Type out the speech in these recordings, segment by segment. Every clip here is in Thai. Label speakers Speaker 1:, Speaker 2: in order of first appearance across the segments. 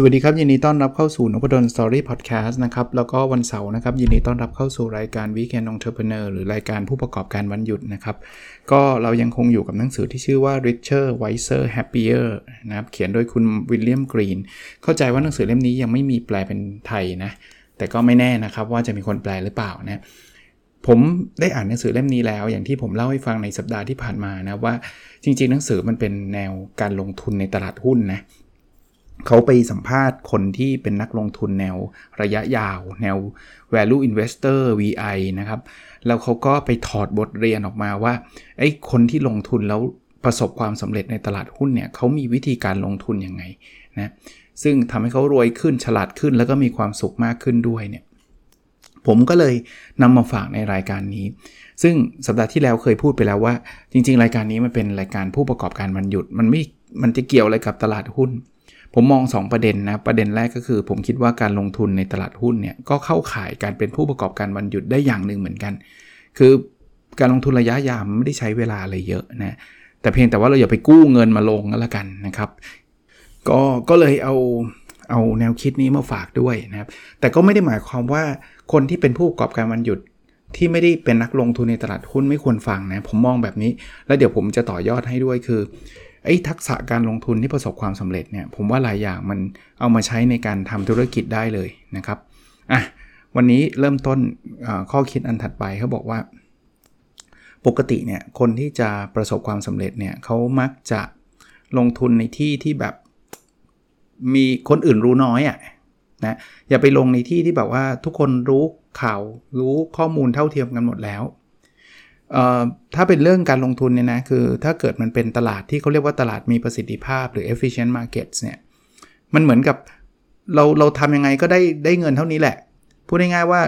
Speaker 1: สวัสดีครับ ยินดีต้อนรับเข้าสู่นพดลสตอรี่พอดแคสต์นะครับ แล้วก็วันเสาร์นะครับ ยินดีต้อนรับเข้าสู่รายการ Weekend Entrepreneur หรือรายการผู้ประกอบการวันหยุดนะครับ ก็เรายังคงอยู่กับหนังสือที่ชื่อว่า Richer Wiser Happier นะครับ เขียนโดยคุณวิลเลียมกรีนเข้าใจว่าหนังสือเล่มนี้ยังไม่มีแปลเป็นไทยนะ แต่ก็ไม่แน่นะครับว่าจะมีคนแปลหรือเปล่านะผมได้อ่านหนังสือเล่มนี้แล้ว อย่างที่ผมเล่าให้ฟังในสัปดาห์ที่ผ่านมานะว่าจริง ๆ หนังสือมันเป็นแนวการลงทุนในตลาดหุ้นนะ เขาไปสัมภาษณ์คนที่เป็นนักลงทุนแนวระยะยาว แนว value investor VI นะครับ แล้วเขาก็ไปถอดบทเรียนออกมาว่าไอ้คนที่ลงทุนแล้วประสบความสำเร็จในตลาดหุ้นเนี่ยเขามีวิธีการลงทุนยังไงนะซึ่งทำให้เขารวยขึ้นฉลาดขึ้น แล้วก็มีความสุขมากขึ้นด้วยเนี่ยผมก็เลยนำมาฝากในรายการนี้ ซึ่งสัปดาห์ที่แล้วเคยพูดไปแล้วว่า จริง ๆ รายการนี้มันเป็นรายการผู้ประกอบการวันหยุด มันไม่มันจะเกี่ยวอะไรกับตลาดหุ้น ผมมอง 2 ประเด็นนะ ประเด็นแรกก็คือ ผมคิดว่าการลงทุนในตลาดหุ้นเนี่ยก็เข้าข่ายการเป็นผู้ประกอบการวันหยุดได้อย่างหนึ่งเหมือนกัน คือการลงทุนระยะยาวไม่ได้ใช้เวลาอะไรเยอะนะ แต่เพียงแต่ว่าเราอย่าไปกู้เงินมาลงก็แล้วกันนะครับ ก็ก็เลยเอาเอาแนวคิดนี้มาฝากด้วยนะครับ แต่ก็ไม่ได้หมายความว่าคนที่เป็นผู้ประกอบการวันหยุดที่ไม่ได้เป็นนักลงทุนในตลาดหุ้นไม่ควรฟังนะ ผมมองแบบนี้ แล้วเดี๋ยวผมจะต่อยอดให้ด้วยคือ ไอ้ทักษะการลงทุนที่ประสบความสำเร็จเนี่ยผมว่าหลายอย่างมันเอามาใช้ในการทำธุรกิจได้เลยนะครับอะวันนี้เริ่มต้นข้อคิดอันถัดไปเขาบอกว่า ปกติเนี่ยคนที่จะประสบความสำเร็จเนี่ยเขามักจะลงทุนในที่ที่แบบมีคนอื่นรู้น้อยอะ่ะนะอย่าไปลงในที่ที่แบบว่าทุกคนรู้ข่าวรู้ข้อมูลเท่าเทียมกันหมดแล้ว ถ้าเป็นเรื่องการลงทุนเนี่ยนะคือถ้าเกิดมันเป็นตลาดที่เขาเรียกว่าตลาดมีประสิทธิภาพหรือ efficient markets เนี่ยมันเหมือนกับเราเราทำยังไงก็ได้ได้เงินเท่านี้แหละ พูดง่ายๆว่า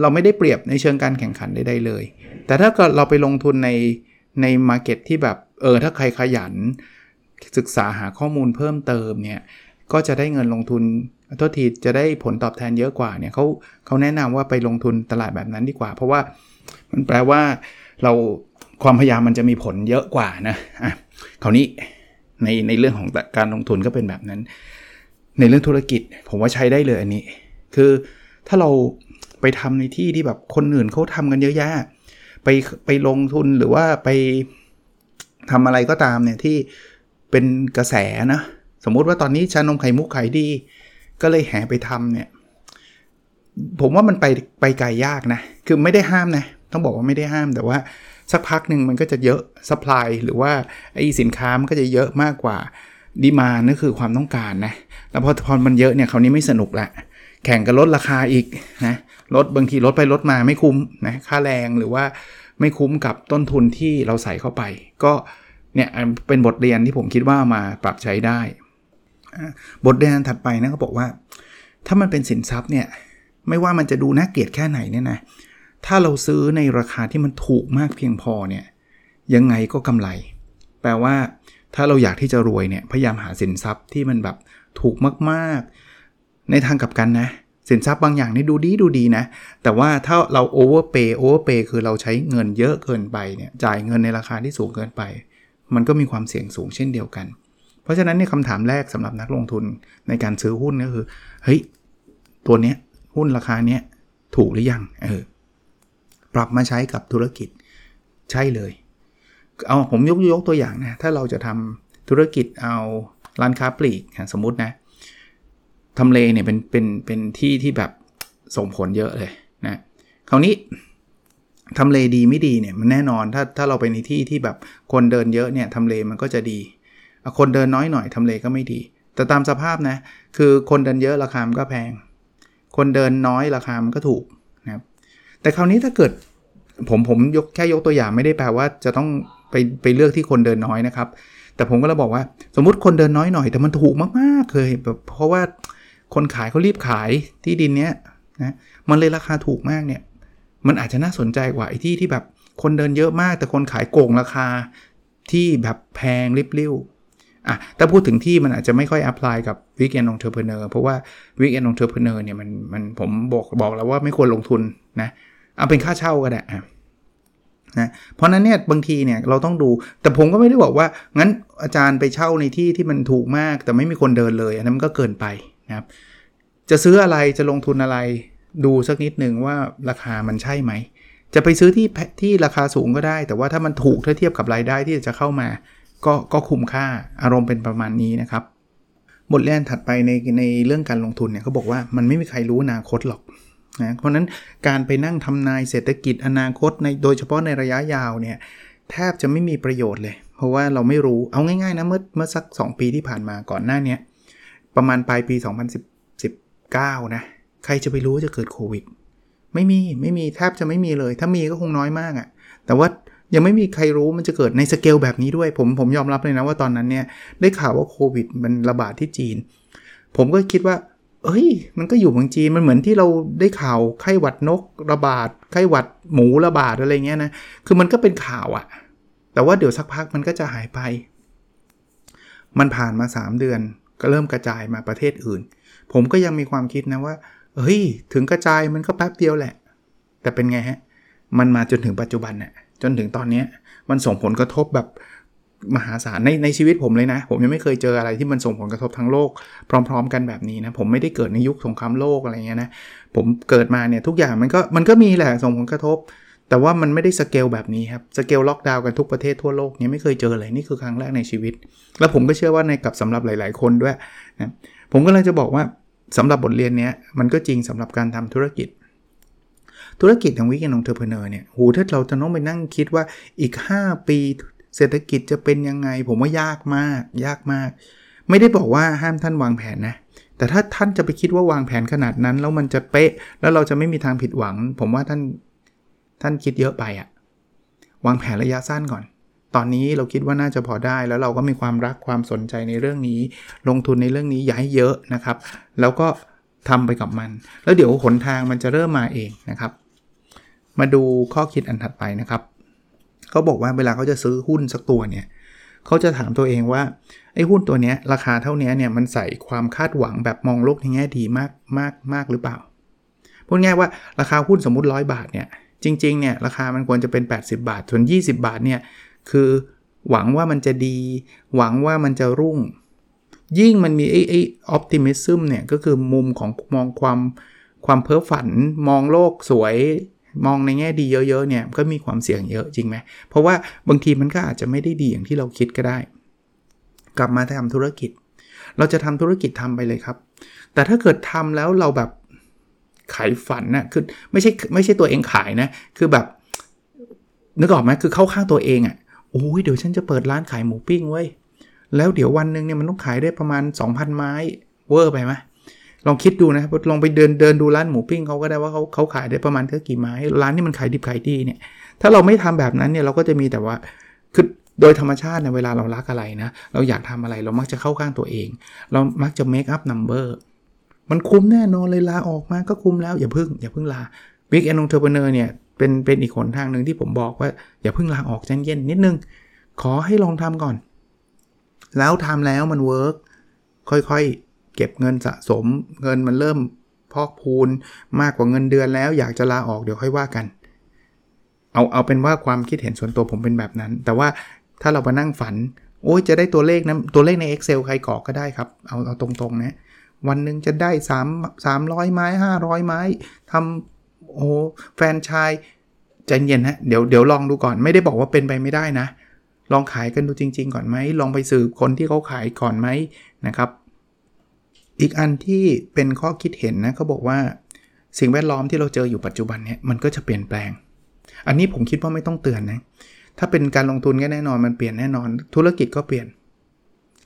Speaker 1: เราไม่ได้เปรียบในเชิงการแข่งขันใดๆเลย แต่ถ้าเกิดเราไปลงทุนในในมาร์เก็ตที่แบบเออถ้าใครขยัน ศึกษาหาข้อมูลเพิ่มเติมเนี่ยก็จะได้เงินลงทุนโทษทีจะได้ผลตอบแทนเยอะกว่าเนี่ยเขาเขาแนะนำว่าไปลงทุนตลาดแบบนั้นดีกว่า เพราะว่ามันแปลว่า เราความพยายามมันจะมีผลเยอะกว่านะอะคราวนี้ในในเรื่องของการลงทุนก็เป็นแบบนั้น ในเรื่องธุรกิจผมว่าใช้ได้เลยอันนี้ คือถ้าเราไปทำในที่ที่แบบคนอื่นเขาทำกันเยอะแยะไปไปลงทุนหรือว่าไปทำอะไรก็ตามเนี่ยที่เป็นกระแสนะสมมุติว่าตอนนี้ชานมไข่มุกขายดี ก็เลยแห่ไปทำเนี่ย ผมว่ามันไปไปไกลยากนะ คือไม่ได้ห้ามนะ ต้องบอกว่าไม่ได้ห้ามแต่ว่าสักพักหนึ่งมันก็จะเยอะสป라이หรือว่าไอ้สินค้ามันก็จะเยอะมากกว่าดีมานั่นคือความต้องการนะแล้วพอพอมันเยอะเนี่ยคราวนี้ไม่สนุกละแข่งกันลดราคาอีกนะลดบางทีลดไปลดมาไม่คุ้มนะค่าแรงหรือว่าไม่คุ้มกับต้นทุนที่เราใส่เข้าไป ก็เนี่ยเป็นบทเรียนที่ผมคิดว่ามาปรับใช้ได้ บทเรียนถัดไปนะเขาบอกว่า ถ้ามันเป็นสินทรัพย์เนี่ยไม่ว่ามันจะดูน่าเกลียดแค่ไหนเนี่ยนะ ถ้าเราซื้อในราคาที่มันถูกมากเพียงพอเนี่ยยังไงก็กำไร แปลว่าถ้าเราอยากที่จะรวยเนี่ยพยายามหาสินทรัพย์ที่มันแบบถูกมากๆ ในทางกลับกันนะ สินทรัพย์บางอย่างนี่ดูดีดูดีนะ แต่ว่าถ้าเราโอเวอร์เปย์โอเวอร์เปย์คือเราใช้เงินเยอะเกินไปเนี่ยจ่ายเงินในราคาที่สูงเกินไป มันก็มีความเสี่ยงสูงเช่นเดียวกัน เพราะฉะนั้นในคำถามแรกสำหรับนักลงทุนในการซื้อหุ้นก็คือเฮ้ยตัวเนี้ยหุ้นราคาเนี้ยถูกหรือยังเออ ปรับมาใช้กับธุรกิจใช่เลย เอาผมยกยกตัวอย่างนะ ถ้าเราจะทำธุรกิจเอาร้านค้าปลีกสมมุตินะทำเลเนี่ยเป็นเป็นเป็นที่ที่แบบส่งผลเยอะเลยนะคราวนี้ทำเลดีไม่ดีเนี่ยมันแน่นอนถ้าถ้าเราไปในที่ที่แบบคนเดินเยอะเนี่ยทำเลมันก็จะดี คนเดินน้อยหน่อยทำเลก็ไม่ดี แต่ตามสภาพนะคือคนเดินเยอะราคามันก็แพง คนเดินน้อยราคามันก็ถูก แต่คราวนี้ถ้าเกิดผมผมยกแค่ยกตัวอย่างไม่ได้แปลว่าจะต้องไปไปเลือกที่คนเดินน้อยนะครับ แต่ผมก็เลยบอกว่าสมมุติคนเดินน้อยหน่อยแต่มันถูกมากๆเลยแบบเพราะว่าคนขายเขารีบขายที่ดินเนี้ยนะมันเลยราคาถูกมากเนี่ย มันอาจจะน่าสนใจกว่าไอ้ที่ที่แบบคนเดินเยอะมาก แต่คนขายโกงราคาที่แบบแพงริบลิ่วอะถ้าพูดถึงที่มันอาจจะไม่ค่อย apply กับ weekend entrepreneur เพราะว่า weekend entrepreneur เนี่ยมันมันผมบอกบอกแล้วว่าไม่ควรลงทุนนะ เอาเป็นค่าเช่าก็ได้นะเพราะนั้นเนี่ยบางทีเนี่ยเราต้องดู แต่ผมก็ไม่ได้บอกว่า งั้นอาจารย์ไปเช่าในที่ที่มันถูกมาก แต่ไม่มีคนเดินเลย อันนั้นมันก็เกินไปนะครับ จะซื้ออะไรจะลงทุนอะไร ดูสักนิดหนึ่งว่าราคามันใช่ไหม จะไปซื้อที่ที่ราคาสูงก็ได้ แต่ว่าถ้ามันถูกถ้าเทียบกับรายได้ที่จะเข้ามา ก็ก็คุ้มค่าอารมณ์เป็นประมาณนี้นะครับบทเรียนถัดไปในในเรื่องการลงทุนเนี่ยเขาบอกว่ามันไม่มีใครรู้อนาคตหรอก นะเพราะนั้นการไปนั่งทำนายเศรษฐกิจอนาคตในโดยเฉพาะในระยะยาวเนี่ยแทบจะไม่มีประโยชน์เลย เพราะว่าเราไม่รู้เอาง่ายๆนะเมื่อเมื่อสัก 2 ปีที่ผ่านมาก่อนหน้านี้ประมาณปลายปี 2019 นะ ใครจะไปรู้ว่าจะเกิดโควิด ไม่มีไม่มีแทบจะไม่มีเลย ถ้ามีก็คงน้อยมากอะ่ะ แต่ว่ายังไม่มีใครรู้มันจะเกิดในสเกลแบบนี้ด้วย ผมผมยอมรับเลยนะว่าตอนนั้นเนี่ยได้ข่าวว่าโควิดมันระบาดที่จีน ผมก็คิดว่า เอ้ย มันก็อยู่เมืองจีนมันเหมือนที่เราได้ข่าวไข้หวัดนกระบาดไข้หวัดหมูระบาดอะไรเงี้ยนะคือมันก็เป็นข่าวอะแต่ว่าเดี๋ยวสักพักมันก็จะหายไป มันผ่านมา 3 เดือนก็เริ่มกระจายมาประเทศอื่น ผมก็ยังมีความคิดนะว่าเฮ้ย ถึงกระจายมันก็แป๊บเดียวแหละ แต่เป็นไงฮะ มันมาจนถึงปัจจุบันน่ะจนถึงตอนนี้มันส่งผลกระทบแบบ มหาศาลในในชีวิตผมเลยนะ ผมยังไม่เคยเจออะไรที่มันส่งผลกระทบทั้งโลก พร้อม ๆ กันแบบนี้นะ ผมไม่ได้เกิดในยุคสงครามโลกอะไรเงี้ยนะ ผมเกิดมาเนี่ยทุกอย่างมันก็มันก็มีแหละส่งผลกระทบ แต่ว่ามันไม่ได้สเกลแบบนี้ครับสเกลล็อกดาวน์กันทุกประเทศทั่วโลกเนี่ยไม่เคยเจอเลยนี่คือครั้งแรกในชีวิต แล้วผมก็เชื่อว่าในกับสำหรับหลาย ๆ คนด้วยนะผมก็เลยจะบอกว่าสำหรับบทเรียนเนี้ยมันก็จริงสำหรับการทำธุรกิจธุรกิจของวิกเกนของเทอร์เพเนอร์เนี่ย โห ถ้าเราจะต้องไปนั่งคิดว่าอีก 5 ปี เศรษฐกิจจะเป็นยังไง ผมว่ายากมาก ยากมาก ไม่ได้บอกว่าห้ามท่านวางแผนนะ แต่ถ้าท่านจะไปคิดว่าวางแผนขนาดนั้น แล้วมันจะเป๊ะ แล้วเราจะไม่มีทางผิดหวัง ผมว่าท่านท่านคิดเยอะไปอะวางแผนระยะสั้นก่อน ตอนนี้เราคิดว่าน่าจะพอได้ แล้วเราก็มีความรักความสนใจในเรื่องนี้ ลงทุนในเรื่องนี้อย่าให้เยอะนะครับ แล้วก็ทำไปกับมัน แล้วเดี๋ยวหนทางมันจะเริ่มมาเองนะครับ มาดูข้อคิดอันถัดไปนะครับ เขาบอกว่าเวลาเขาจะซื้อหุ้นสักตัวเนี่ยเขาจะถามตัวเองว่าไอ้หุ้นตัวนี้ราคาเท่านี้เนี่ยมันใส่ความคาดหวังแบบมองโลกในแง่ดีมากมากมากหรือเปล่าพูดง่ายว่าราคาหุ้นสมมุติร้อยบาทเนี่ยจริงๆเนี่ยราคามันควรจะเป็น 80 บาท ส่วน 20 บาทเนี่ยคือหวังว่ามันจะดี หวังว่ามันจะรุ่ง ยิ่งมันมีไอ้ไอ้ออปติมิซึมเนี่ยก็คือมุมของมองความความเพ้อฝันมองโลกสวย มองในแง่ดีเยอะๆเนี่ยก็มีความเสี่ยงเยอะจริงไหมเพราะว่าบางทีมันก็อาจจะไม่ได้ดีอย่างที่เราคิดก็ได้ กลับมาทำธุรกิจ เราจะทำธุรกิจทำไปเลยครับ แต่ถ้าเกิดทำแล้วเราแบบขายฝันน่ะคือไม่ใช่ไม่ใช่ตัวเองขายนะคือแบบนึกออกไหมคือเข้าข้างตัวเองอะ่ะโอ้ยเดี๋ยวฉันจะเปิดร้านขายหมูปิ้งเว้ยแล้วเดี๋ยววันหนึ่งเนี่ยมันต้องขายได้ประมาณ 2,000 ไม้เวอร์ไปไหม ลองคิดดูนะลองไปเดินเดินดูร้านหมูปิ้งเขาก็ได้ว่าเขาเขาขายได้ประมาณแค่กี่ไม้ร้านที่มันขายดิบขายดีเนี่ยถ้าเราไม่ทำแบบนั้นเนี่ยเราก็จะมีแต่ว่าคือโดยธรรมชาติในเวลาเรารักอะไรนะเราอยากทำอะไรเรามักจะเข้าข้างตัวเอง เรามักจะ make up number มันคุ้มแน่นอนเลยลาออกมาก็คุ้มแล้วอย่าพึ่งอย่าพึ่งลา weekend entrepreneur เนี่ยเป็นเป็นอีกคนทางหนึ่งที่ผมบอกว่าอย่าพึ่งลาออกใจเย็นนิดนึง ขอให้ลองทำก่อน แล้วทำแล้วมัน work ค่อย เก็บเงินสะสม เงินมันเริ่มพอกพูนมากกว่าเงินเดือนแล้ว อยากจะลาออกเดี๋ยวค่อยว่ากัน เอาเอาเป็นว่าความคิดเห็นส่วนตัวผมเป็นแบบนั้น แต่ว่าถ้าเรามานั่งฝัน โอ้ยจะได้ตัวเลขนะตัวเลขใน Excel ใครกรอกก็ได้ครับเอาเอาตรงๆนะวันหนึ่งจะได้3 300 ไม้ 500 ไม้ทำโอ้แฟนชายใจเย็นฮะเดี๋ยวเดี๋ยวลองดูก่อนไม่ได้บอกว่าเป็นไปไม่ได้นะ ลองขายกันดูจริง ๆ ก่อนไหมลองไปสืบคนที่เขาขายก่อนไหมนะครับ อีกอันที่เป็นข้อคิดเห็นนะเขาบอกว่าสิ่งแวดล้อมที่เราเจออยู่ปัจจุบันเนี่ยมันก็จะเปลี่ยนแปลง อันนี้ผมคิดว่าไม่ต้องเตือนนะถ้าเป็นการลงทุนก็แน่นอนมันเปลี่ยนแน่นอน ธุรกิจก็เปลี่ยน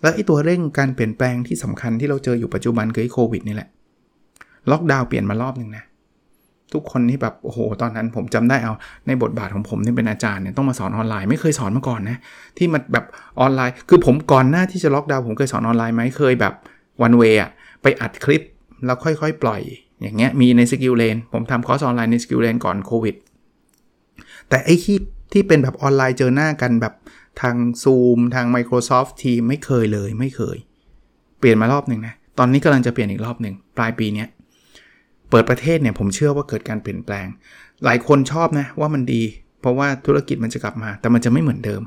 Speaker 1: แล้วไอ้ตัวเร่งการเปลี่ยนแปลงที่สำคัญที่เราเจออยู่ปัจจุบันคือโควิดนี่แหละล็อกดาวน์เปลี่ยนมารอบหนึ่งนะทุกคนที่แบบโอ้โหตอนนั้นผมจำได้เอาในบทบาทของผมที่เป็นอาจารย์เนี่ยต้องมาสอนออนไลน์ไม่เคยสอนมาก่อนนะที่มันแบบออนไลน์ คือผมก่อนหน้าที่จะล็อกดาวน์ผมเคยสอนออนไลน์ไหมเคยแบบone way อะ ไปอัดคลิปแล้วค่อยๆ ปล่อยอย่างเงี้ยมีใน SkillLane ผมทำคอร์สออนไลน์ใน SkillLane ก่อนโควิดแต่ไอ้ที่ที่เป็นแบบออนไลน์เจอหน้ากันแบบทาง Zoom ทาง Microsoft Team ไม่เคยเลยไม่เคย เปลี่ยนมารอบหนึ่งนะ ตอนนี้กำลังจะเปลี่ยนอีกรอบหนึ่งปลายปีนี้เปิดประเทศเนี่ยผมเชื่อว่าเกิดการเปลี่ยนแปลง หลายคนชอบนะว่ามันดี เพราะว่าธุรกิจมันจะกลับมา แต่มันจะไม่เหมือนเดิม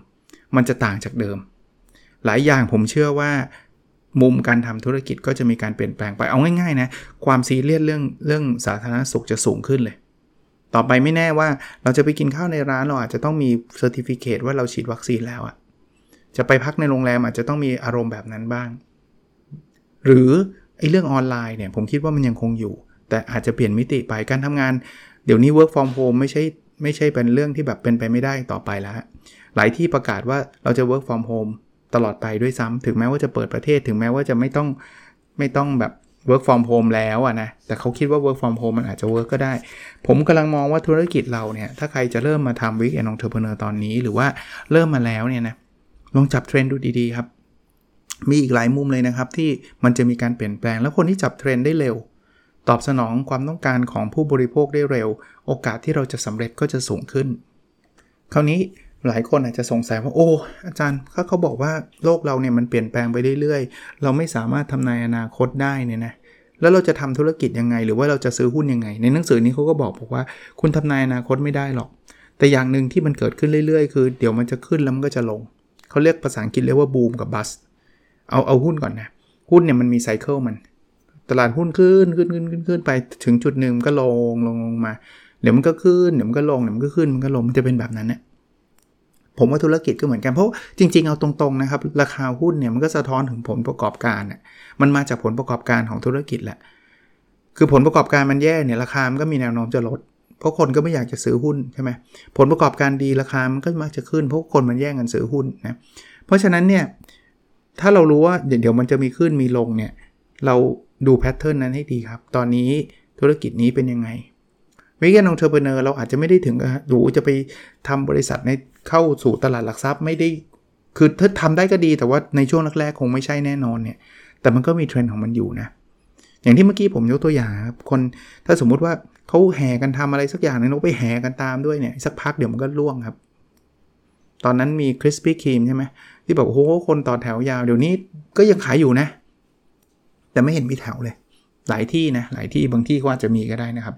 Speaker 1: มันจะต่างจากเดิม หลายอย่างผมเชื่อว่า มุมการทำธุรกิจก็จะมีการเปลี่ยนแปลงไปเอาง่ายๆนะความซีเรียสเรื่องเรื่องสาธารณสุขจะสูงขึ้นเลย ต่อไปไม่แน่ว่าเราจะไปกินข้าวในร้านเราอาจจะต้องมี certificate ว่าเราฉีดวัคซีนแล้วอะจะไปพักในโรงแรมอาจจะต้องมีอารมณ์แบบนั้นบ้าง หรือไอ้เรื่องออนไลน์เนี่ยผมคิดว่ามันยังคงอยู่ แต่อาจจะเปลี่ยนมิติไปการทำงาน เดี๋ยวนี้ work from home ไม่ใช่ไม่ใช่เป็นเรื่องที่แบบเป็นไปไม่ได้ต่อไปแล้ว หลายที่ประกาศว่าเราจะ work from home ตลอดไปด้วยซ้ำถึงแม้ว่าจะเปิดประเทศถึงแม้ว่าจะไม่ต้องไม่ต้องแบบ work from home แล้วอะนะ แต่เขาคิดว่า work from home มันอาจจะ work ก็ได้ ผมกำลังมองว่าธุรกิจเราเนี่ย ถ้าใครจะเริ่มมาทำ week end entrepreneur ตอนนี้ หรือว่าเริ่มมาแล้วเนี่ยนะลองจับเทรนด์ดูดีๆครับ มีอีกหลายมุมเลยนะครับ ที่มันจะมีการเปลี่ยนแปลง แล้วคนที่จับเทรนด์ได้เร็ว ตอบสนองความต้องการของผู้บริโภคได้เร็ว โอกาสที่เราจะสำเร็จก็จะสูงขึ้น คราวนี้ หลายคนอาจจะสงสัยว่าโอ้ อาจารย์ถ้าเขาบอกว่าโลกเราเนี่ยมันเปลี่ยนแปลงไปเรื่อยๆ เราไม่สามารถทำนายอนาคตได้เนี่ยนะแล้วเราจะทำธุรกิจยังไง หรือว่าเราจะซื้อหุ้นยังไง ในหนังสือนี้เขาก็บอกบอกว่าคุณทำนายอนาคตไม่ได้หรอก แต่อย่างหนึ่งที่มันเกิดขึ้นเรื่อยๆ คือเดี๋ยวมันจะขึ้นแล้วมันก็จะลงเขาเรียกภาษาอังกฤษเรียกว่าบูมกับบัสเอาเอาหุ้นก่อนนะหุ้นเนี่ยมันมีไซเคิลมัน ตลาดหุ้นขึ้นขึ้นขึ้นขึ้นขึ้นไปถึงจุดหนึ่งก็ลงลงลงมา เดี๋ยวมันก็ขึ้นเดี๋ยวมันก็ลงเดี๋ยวมันก็ขึ้นมันก็ลงมันจะเป็นแบบนั้นเนี่ย ผมว่าธุรกิจก็เหมือนกันเพราะจริงๆเอาตรงๆนะครับราคาหุ้นเนี่ยมันก็สะท้อนถึงผลประกอบการน่ะมันมาจากผลประกอบการของธุรกิจแหละคือผลประกอบการมันแย่เนี่ยราคามันก็มีแนวโน้มจะลด เพราะคนก็ไม่อยากจะซื้อหุ้นใช่ไหมผลประกอบการดีราคามันก็มักจะขึ้นเพราะคนมันแย่งกันซื้อหุ้นนะเพราะฉะนั้นเนี่ยถ้าเรารู้ว่าเดี๋ยวมันจะมีขึ้นมีลงเนี่ยเราดู pattern นั้นให้ดีครับ ตอนนี้ธุรกิจนี้เป็นยังไง weekend entrepreneur เราอาจจะไม่ได้ถึงกับดูจะไปทำบริษัทใน เข้าสู่ตลาดหลักทรัพย์ไม่ได้ คือถ้าทำได้ก็ดีแต่ว่าในช่วงแรกๆคงไม่ใช่แน่นอนเนี่ย แต่มันก็มีเทรนด์ของมันอยู่นะ อย่างที่เมื่อกี้ผมยกตัวอย่างครับ คนถ้าสมมุติว่าเขาแห่กันทำอะไรสักอย่างนึงเราไปแห่กันตามด้วยเนี่ย สักพักเดี๋ยวมันก็ร่วงครับ ตอนนั้นมีคริสปี้ครีมใช่ไหมที่บอกโอ้โหคนต่อแถวยาวเดี๋ยวนี้ก็ยังขายอยู่นะ แต่ไม่เห็นมีแถวเลย หลายที่นะหลายที่บางที่ก็อาจจะมีก็ได้นะครับ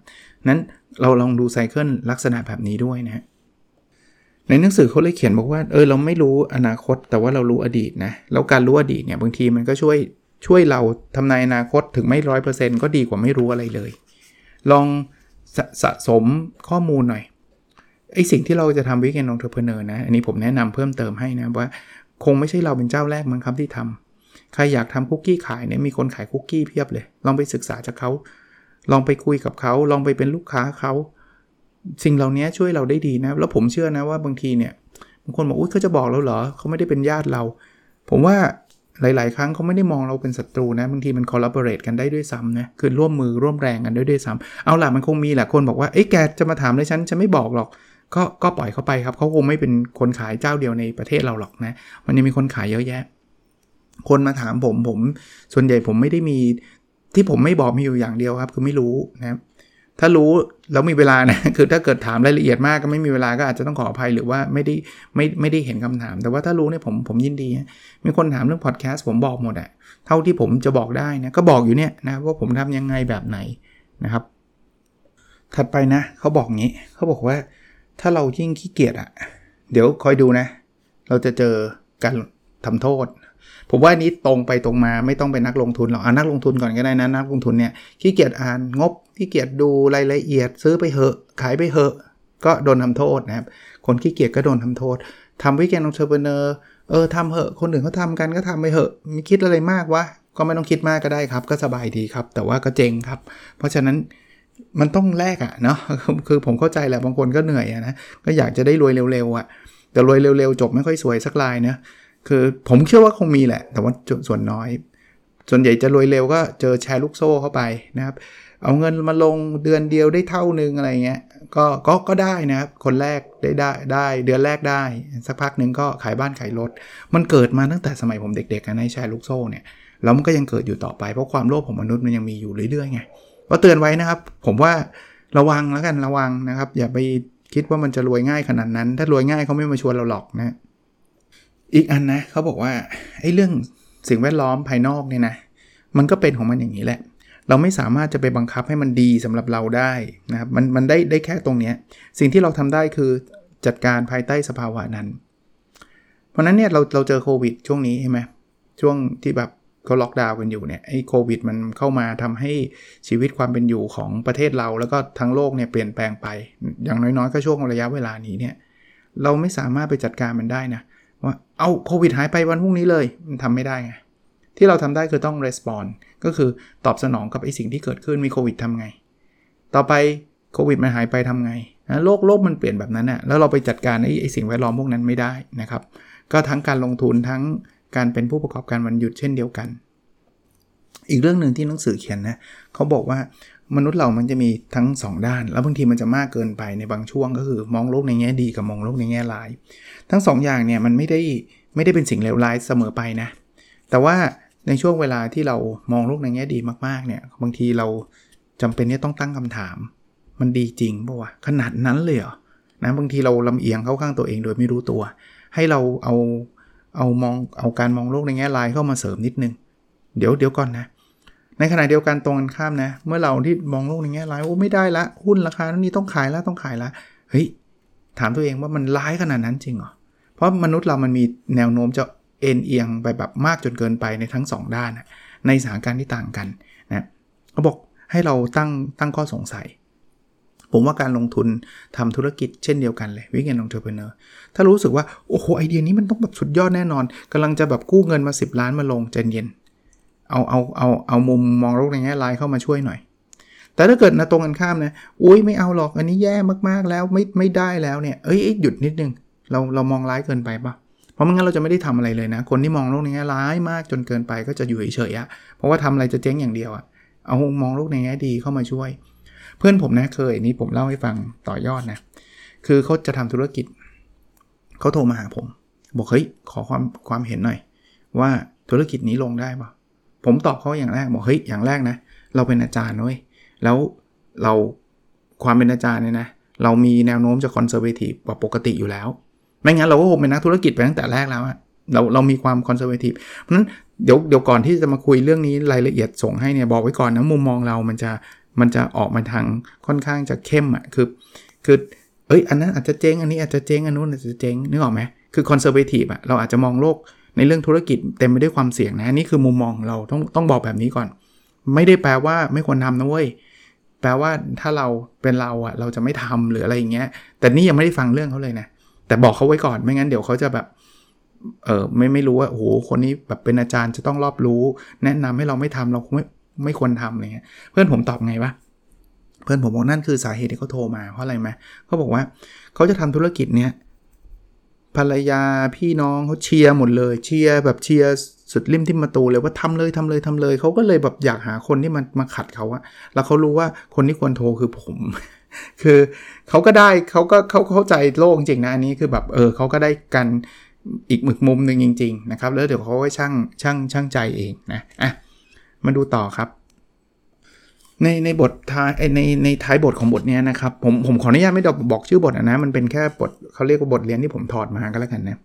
Speaker 1: นั้นเราลองดูไซเคิลลักษณะแบบนี้ด้วยนะ ในหนังสือเขาเลยเขียนบอกว่า เออเราไม่รู้อนาคตแต่ว่าเรารู้อดีตนะ แล้วการรู้อดีตเนี่ยบางทีมันก็ช่วยช่วยเราทำนายอนาคตถึงไม่ร้อยเปอร์เซ็นต์ก็ดีกว่าไม่รู้อะไรเลย ลองสะสะสมข้อมูลหน่อยไอสิ่งที่เราจะทำ weekend entrepreneur นะ อันนี้ผมแนะนำเพิ่มเติมให้นะว่า คงไม่ใช่เราเป็นเจ้าแรกมั้งครับที่ทำใครอยากทำคุกกี้ขายเนี่ยมีคนขายคุกกี้เพียบเลย ลองไปศึกษาจากเขาลองไปคุยกับเขาลองไปเป็นลูกค้าเขา สิ่งเหล่านี้ช่วยเราได้ดีนะ แล้วผมเชื่อนะว่าบางทีเนี่ยบางคนบอกอุ้ยเขาจะบอกเราเหรอเขาไม่ได้เป็นญาติเรา ผมว่าหลาย ๆ ครั้งเขาไม่ได้มองเราเป็นศัตรูนะบางทีมัน collaborate กันได้ด้วยซ้ำนะคือร่วมมือร่วมแรงกันด้วยด้วยซ้ำเอาล่ะมันคงมีแหละคนบอกว่าเอ้แกจะมาถามเลยฉันจะไม่บอกหรอก ก็ก็ปล่อยเขาไปครับเขาคงไม่เป็นคนขายเจ้าเดียวในประเทศเราหรอกนะ มันยังมีคนขายเยอะแยะ คนมาถามผมผม ส่วนใหญ่ผมไม่ได้มีที่ผมไม่บอกมีอยู่อย่างเดียวครับ คือไม่รู้นะ ถ้ารู้แล้วมีเวลานะคือถ้าเกิดถามรายละเอียดมากก็ไม่มีเวลาก็อาจจะต้องขออภัยหรือว่าไม่ได้ไม่ไม่ได้เห็นคำถาม แต่ว่าถ้ารู้เนี่ยผมผมยินดี มีคนถามเรื่องพอดแคสต์ผมบอกหมดอะเท่าที่ผมจะบอกได้นะก็บอกอยู่เนี่ยนะว่าผมทำยังไงแบบไหนนะครับ ถัดไปนะเขาบอกงี้เขาบอกว่าถ้าเรายิ่งขี้เกียจอะเดี๋ยวคอยดูนะ เราจะเจอการทำโทษผมว่านี้ตรงไปตรงมาไม่ต้องเป็นนักลงทุนหรอกอ่านักลงทุนก่อนก็ได้นะนักลงทุนเนี่ยขี้เกียจอ่านงบ ขี้เกียจดูรายละเอียดซื้อไปเหอะ ขายไปเหอะ ก็โดนทำโทษนะครับ คนขี้เกียจก็โดนทำโทษทำ weekend entrepreneur เออทำเหอะ คนอื่นเขาทำกันก็ทำไปเหอะมึงคิดอะไรมากวะก็ไม่ต้องคิดมากก็ได้ครับ ก็สบายดีครับ แต่ว่าก็เจ๊งครับ เพราะฉะนั้นมันต้องแลกอะเนาะคือผมเข้าใจแหละบางคนก็เหนื่อยอะนะก็อยากจะได้รวยเร็วๆอะแต่รวยเร็วๆ จบไม่ค่อยสวยสักลายเนะคือผมเชื่อว่าคงมีแหละ แต่ว่าส่วนน้อย ส่วนใหญ่จะรวยเร็วก็เจอแชร์ลูกโซ่เข้าไปนะครับ เอาเงินมาลงเดือนเดียวได้เท่านึงอะไรเงี้ยก็ก็ก็ได้นะครับ คนแรกได้ได้ได้เดือนแรกได้ สักพักหนึ่งก็ขายบ้านขายรถ มันเกิดมาตั้งแต่สมัยผมเด็กๆนะในแชร์ลูกโซ่เนี่ยแล้วมันก็ยังเกิดอยู่ต่อไปเพราะความโลภของมนุษย์มันยังมีอยู่เรื่อยๆไงก็เตือนไว้นะครับ ผมว่าระวังแล้วกันระวังนะครับ อย่าไปคิดว่ามันจะรวยง่ายขนาดนั้น ถ้ารวยง่ายเขาไม่มาชวนเราหรอกนะอีกอันนะเขาบอกว่าไอ้เรื่องสิ่งแวดล้อมภายนอกเนี่ยนะมันก็เป็นของมันอย่างนี้แหละ เราไม่สามารถจะไปบังคับให้มันดีสำหรับเราได้นะครับมันมันได้ได้แค่ตรงนี้สิ่งที่เราทำได้คือจัดการภายใต้สภาวะนั้น เพราะนั้นเนี่ยเราเราเจอโควิดช่วงนี้ใช่ไหมช่วงที่แบบเขาล็อกดาวน์กันอยู่เนี่ยไอ้โควิดมันเข้ามาทำให้ชีวิตความเป็นอยู่ของประเทศเราแล้วก็ทั้งโลกเนี่ยเปลี่ยนแปลงไป อย่างน้อยๆ ก็ช่วงระยะเวลานี้เนี่ยเราไม่สามารถไปจัดการมันได้นะว่าเอาโควิดหายไปวันพรุ่งนี้เลยมันทำไม่ได้ไง ที่เราทำได้คือต้อง respond ก็คือตอบสนองกับไอ้สิ่งที่เกิดขึ้นมีโควิดทำไง ต่อไปโควิดมันหายไปทำไงนะโลกโลกมันเปลี่ยนแบบนั้นนะ่ะแล้วเราไปจัดการไอ้ไอ้สิ่งแวดล้อมพวกนั้นไม่ได้นะครับ ก็ทั้งการลงทุนทั้งการเป็นผู้ประกอบการวันหยุดเช่นเดียวกัน อีกเรื่องหนึ่งที่หนังสือเขียนนะเขาบอกว่ามนุษย์เรามันจะมีทั้ง 2 ด้าน แล้วบางทีมันจะมากเกินไปในบางช่วงก็คือมองโลกในแง่ดีกับมองโลกในแง่ร้าย ทั้ง2อย่างเนี่ยมันไม่ได้ไม่ได้เป็นสิ่งเลวร้ายเสมอไปนะ แต่ว่า ในช่วงเวลาที่เรามองโลกในแง่ดีมากๆเนี่ยบางทีเราจำเป็นที่ต้องตั้งคำถาม มันดีจริงป่าวะขนาดนั้นเลยเหรอนะบางทีเราลำเอียงเข้าข้างตัวเองโดยไม่รู้ตัว ให้เราเอาเอามองเอาการมองโลกในแง่ร้ายเข้ามาเสริมนิดนึง เดี๋ยวเดี๋ยวก่อนนะ ในขณะเดียวกันตรงกันข้ามนะ เมื่อเราที่มองโลกในแง่ร้ายโอ้ไม่ได้ละหุ้นราคานี้ต้องขายล้วต้องขายละเฮ้ยถามตัวเองว่ามันร้ายขนาดนั้นจริงเหรอเพราะมนุษย์เรามันมีแนวโน้มจะ เอ็นเอียงไปแบบมากจนเกินไปในทั้ง 2 ด้าน ในสถานการณ์ที่ต่างกันนะเขาบอกให้เราตั้งตั้งข้อสงสัย ผมว่าการลงทุนทำธุรกิจเช่นเดียวกันเลยวิกเอนองเทอร์เพเนอร์ถ้ารู้สึกว่า โอ้โห ไอเดียนี้มันต้องแบบสุดยอดแน่นอนกำลังจะแบบกู้เงินมา 10 ล้านมาลงใจเย็นเอาเอาเอาเอามุมมองโลกในแง่ร้ายเข้ามาช่วยหน่อย แต่ถ้าเกิดนะตรงกันข้ามนะอุ้ยไม่เอาหรอกอันนี้แย่มากๆแล้วไม่ไม่ได้แล้วเนี่ยเอ้ยหยุดนิดนึงเราเรามองร้ายเกินไปปะ เพราะไม่งั้นเราจะไม่ได้ทำอะไรเลยนะ คนที่มองโลกในแง่ร้ายมากจนเกินไปก็จะอยู่เฉยๆอะเพราะว่าทำอะไรจะเจ๊งอย่างเดียวอะเอามองโลกในแง่ดีเข้ามาช่วย เพื่อนผมนะเคยนี่ผมเล่าให้ฟังต่อยอดนะคือเขาจะทำธุรกิจเขาโทรมาหาผม บอกเฮ้ยขอความความเห็นหน่อย ว่าธุรกิจนี้ลงได้ปะผมตอบเขาอย่างแรกบอกเฮ้ยอย่างแรกนะ เราเป็นอาจารย์เว้ยแล้วเราความเป็นอาจารย์เนี่ยนะเรามีแนวโน้มจะ conservative กว่าปกติอยู่แล้ว ไม่งั้นเราก็คงเป็นนักธุรกิจไปตั้งแต่แรกแล้วอะเราเรามีความ conservative เพราะฉะนั้นเดี๋ยวเดี๋ยวก่อนที่จะมาคุยเรื่องนี้รายละเอียดส่งให้เนี่ยบอกไว้ก่อนนะมุมมองเรามันจะมันจะออกมาทางค่อนข้างจะเข้มอะคือคือเอ้ยอันนั้นอาจจะเจ๊งอันนี้อาจจะเจ๊งอันนู้นอาจจะเจ๊งนึกออกไหมคือ conservative อะเราอาจจะมองโลกในเรื่องธุรกิจเต็มไปด้วยความเสี่ยงนะนี่คือมุมมองเราต้องต้องบอกแบบนี้ก่อน ไม่ได้แปลว่าไม่ควรทำนะเว้ยแปลว่าถ้าเราเป็นเราอะเราจะไม่ทำหรืออะไรอย่างเงี้ยแต่นี่ยังไม่ได้ฟังเรื่องเขาเลยนะ แต่บอกเขาไว้ก่อนไม่งั้นเดี๋ยวเขาจะแบบเออไม่ไม่รู้ว่าโอ้โหคนนี้แบบเป็นอาจารย์จะต้องรอบรู้ แนะนำให้เราไม่ทำเราไม่ไม่ควรทำอะไรเงี้ยเพื่อนผมตอบไงวะเพื่อนผมบอกนั่นคือสาเหตุที่เขาโทรมาเพราะอะไรไหมเขาบอกว่าเขาจะทำธุรกิจเนี้ยภรรยาพี่น้องเขาเชียร์หมดเลย เชียร์แบบเชียร์สุดริมที่มาตูเลยว่าทำเลยทำเลยทำเลยเขาก็เลยแบบอยากหาคนที่มันมาขัดเขาอะแล้วเขารู้ว่าคนที่ควรโทรคือผม คือเขาก็ได้เขาก็เขาเข้าใจโลกจริงนะอันนี้คือแบบเออเขาก็ได้กันอีกหมึกมุมหนึ่งจริง ๆ นะครับ แล้วเดี๋ยวเขาก็ช่างช่างช่างใจเองนะอะมาดูต่อครับ ในในบทท้ายในในท้ายบทของบทนี้นะครับ ผมผมขออนุญาตไม่ดอกบอกชื่อบทนะ มันเป็นแค่บทเขาเรียกว่าบทเรียนที่ผมถอดมาก็แล้วกันนะ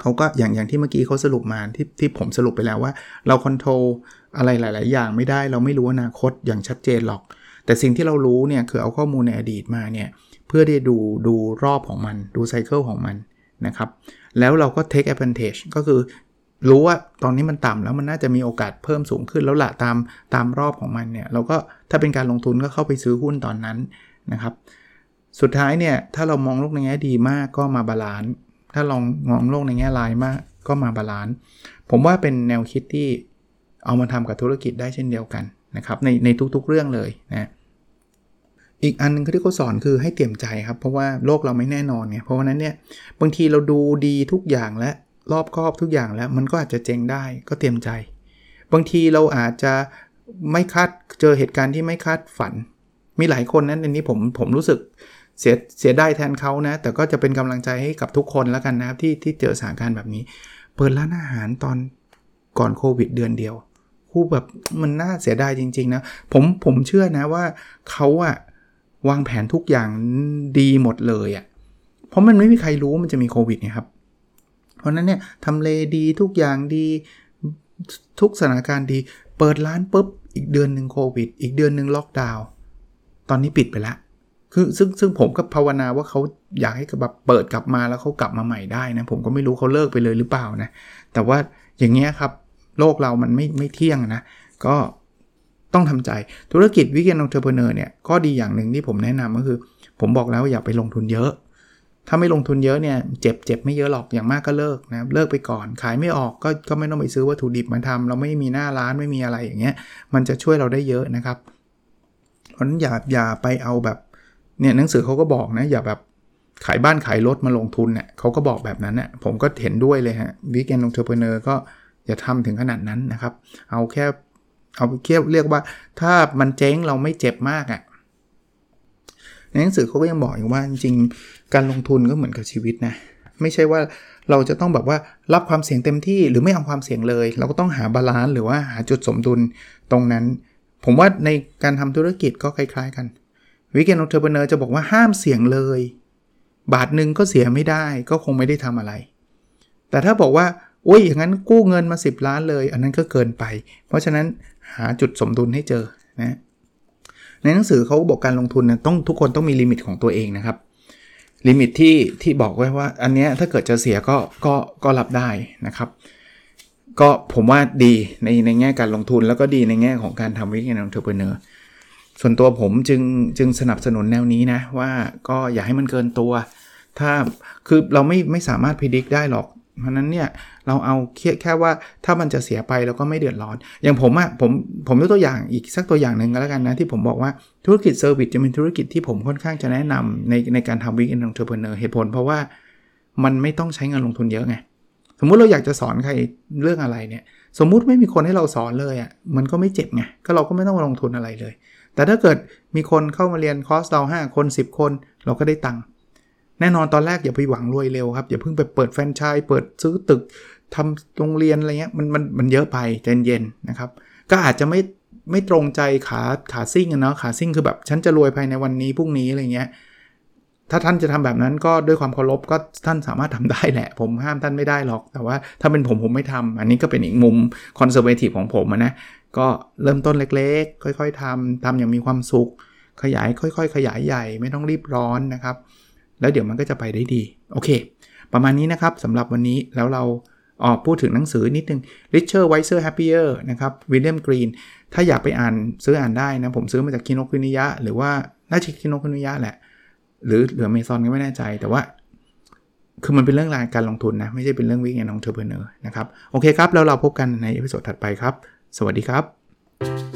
Speaker 1: เขาก็อย่างอย่างที่เมื่อกี้เขาสรุปมาที่ที่ผมสรุปไปแล้วว่า เราคอนโทรลอะไรหลาย ๆ อย่างไม่ได้ เราไม่รู้อนาคตอย่างชัดเจนหรอก แต่สิ่งที่เรารู้เนี่ยคือเอาข้อมูลในอดีตมาเนี่ยเพื่อที่ดูดูรอบของมันดูไซเคิลของมันนะครับ แล้วเราก็ take advantage ก็คือรู้ว่าตอนนี้มันต่ำแล้วมันน่าจะมีโอกาสเพิ่มสูงขึ้นแล้วละตามตามรอบของมันเนี่ยเราก็ถ้าเป็นการลงทุนก็เข้าไปซื้อหุ้นตอนนั้นนะครับ สุดท้ายเนี่ยถ้าเรามองโลกในแง่ดีมากก็มา balance ถ้าลองมองโลกในแง่ร้ายมากก็มา balance ผมว่าเป็นแนวคิดที่เอามาทำกับธุรกิจได้เช่นเดียวกันนะครับในในทุกๆเรื่องเลยนะ อีกอันนึงที่เขาสอนคือให้เตรียมใจครับ เพราะว่าโลกเราไม่แน่นอนไงเพราะว่านั้นเนี่ยบางทีเราดูดีทุกอย่างและรอบครอบทุกอย่างแล้ว มันก็อาจจะเจ๊งได้ก็เตรียมใจ บางทีเราอาจจะไม่คาดเจอเหตุการณ์ที่ไม่คาดฝัน มีหลายคนนั้นอันนี้ผมผมรู้สึกเสียเสียได้แทนเขานะ แต่ก็จะเป็นกำลังใจให้กับทุกคนแล้วกันนะครับที่ที่เจอสถานการณ์แบบนี้ เปิดร้านอาหารตอนก่อนโควิดเดือนเดียวคู่แบบมันน่าเสียดายจริง ๆ นะ ผมผมเชื่อนะว่าเขาอะ วางแผนทุกอย่างดีหมดเลยอะ่ะ เพราะมันไม่มีใครรู้มันจะมีโควิดไงครับ เพราะนั้นเนี่ยทำเลดีทุกอย่างดีทุกสถานการณ์ดี เปิดร้านปุ๊บ อีกเดือนหนึ่งโควิด อีกเดือนหนึ่งล็อกดาวน์ตอนนี้ปิดไปล้วคือซึ่งซึ่งผมก็ภาวนาว่าเขาอยากให้แบบเปิดกลับมาแล้วเขากลับมาใหม่ได้นะ ผมก็ไม่รู้เขาเลิกไปเลยหรือเปล่านะ แต่ว่าอย่างเงี้ยครับ โลกเรามันไม่ไม่เที่ยงนะ ก็ ต้องทำใจธุรกิจ weekend entrepreneur เนี่ยก็ดีอย่างหนึ่งที่ผมแนะนำก็คือ ผมบอกแล้วอย่าไปลงทุนเยอะ ถ้าไม่ลงทุนเยอะเนี่ยเจ็บเจ็บไม่เยอะหรอกอย่างมากก็เลิกนะเลิกไปก่อน ขายไม่ออกก็ก็ไม่ต้องไปซื้อวัตถุดิบมาทำเราไม่มีหน้าร้านไม่มีอะไรอย่างเงี้ยมันจะช่วยเราได้เยอะนะครับเพราะนั้นอย่าอย่าไปเอาแบบเนี่ยหนังสือเขาก็บอกนะอย่าแบบขายบ้านขายรถมาลงทุนเนี่ยเขาก็บอกแบบนั้นเนี่ยผมก็เห็นด้วยเลยฮะ weekend entrepreneur ก็อย่าทำถึงขนาดนั้นนะครับ เอาแค่ เอาแค่เรียกว่าถ้ามันเจ๊งเราไม่เจ็บมากอะ่ะในหนังสือเขาก็ยังบอกอีกว่าจริงการลงทุนก็เหมือนกับชีวิตนะไม่ใช่ว่าเราจะต้องแบบว่ารับความเสี่ยงเต็มที่หรือไม่เอาความเสี่ยงเลย เราก็ต้องหา balance หรือว่าหาจุดสมดุลตรงนั้น ผมว่าในการทำธุรกิจก็คล้าย ๆ กัน weekend entrepreneur จะบอกว่าห้ามเสี่ยงเลย บาทหนึ่งก็เสียไม่ได้ก็คงไม่ได้ทำอะไร แต่ถ้าบอกว่า อุ้ยอย่างนั้นกู้เงินมา 10 ล้านเลย อันนั้นก็เกินไป เพราะฉะนั้นหาจุดสมดุลให้เจอนะในหนังสือเขาบอกการลงทุนนะต้องทุกคนต้องมี limit ของตัวเองนะครับ limit ที่ที่บอกไว้ว่า อันนี้ถ้าเกิดจะเสียก็ก็ก็รับได้นะครับ ก็ผมว่าดีในในแง่การลงทุนแล้วก็ดีในแง่ของการทำ weekend entrepreneur ส่วนตัวผมจึงจึงสนับสนุนแนวนี้นะ ว่าก็อย่าให้มันเกินตัว ถ้าคือเราไม่ไม่สามารถพิจิตรได้หรอก เพราะนั้นเนี่ยเราเอาแค่แค่ว่าถ้ามันจะเสียไปเราก็ไม่เดือดร้อน อย่างผมอะ่ะผมผมยกตัวอย่างอีกสักตัวอย่างหนึ่งก็แล้วกันนะ ที่ผมบอกว่าธุรกิจ service จะเป็นธุรกิจที่ผมค่อนข้างจะแนะนำในในการทำ weekend entrepreneur เหตุผลเพราะว่ามันไม่ต้องใช้เงินลงทุนเยอะไงสมมุติเราอยากจะสอนใครเรื่องอะไรเนี่ย สมมุติไม่มีคนให้เราสอนเลยอะ่ะมันก็ไม่เจ็บไงก็เราก็ไม่ต้องลงทุนอะไรเลย แต่ถ้าเกิดมีคนเข้ามาเรียนคอร์สเรา5คน 10 คน เราก็ได้ตังค์ แน่นอนตอนแรกอย่าไปหวังรวยเร็วครับอย่าเพิ่งไปเปิดแฟรนไชส์เปิดซื้อตึกทำโรงเรียนอะไรเงี้ยมันมันมันเยอะไปใจเย็นนะครับ ก็อาจจะไม่ไม่ตรงใจขาขาซิ่งเนาะขาซิ่งคือแบบฉันจะรวยภายในวันนี้พรุ่งนี้อะไรเงี้ยถ้าท่านจะทำแบบนั้นก็ด้วยความเคารพก็ท่านสามารถทำได้แหละ ผมห้ามท่านไม่ได้หรอก แต่ว่าถ้าเป็นผมผมไม่ทำอันนี้ก็เป็นอีกมุมconservative ของผมนะก็เริ่มต้นเล็กๆ ค่อยๆทำทำอย่างมีความสุข ขยายค่อย ๆ ขยายใหญ่ไม่ต้องรีบร้อนนะครับ แล้วเดี๋ยวมันก็จะไปได้ดี โอเค ประมาณนี้นะครับสำหรับวันนี้แล้วเราออกพูดถึงหนังสือนิดนึง Richer Wiser Happier นะครับ William Green ถ้าอยากไปอ่านซื้ออ่านได้นะ ผมซื้อมาจาก Kinokuniya หรือว่าน่าจะ Kinokuniya แหละ หรือ หรือเมซอนก็ไม่แน่ใจแต่ว่า คือมันเป็นเรื่องราวการลงทุนนะ ไม่ใช่เป็นเรื่อง weekend entrepreneur นะครับ โอเคครับ แล้วเราพบกันใน episode ถัดไปครับ สวัสดีครับ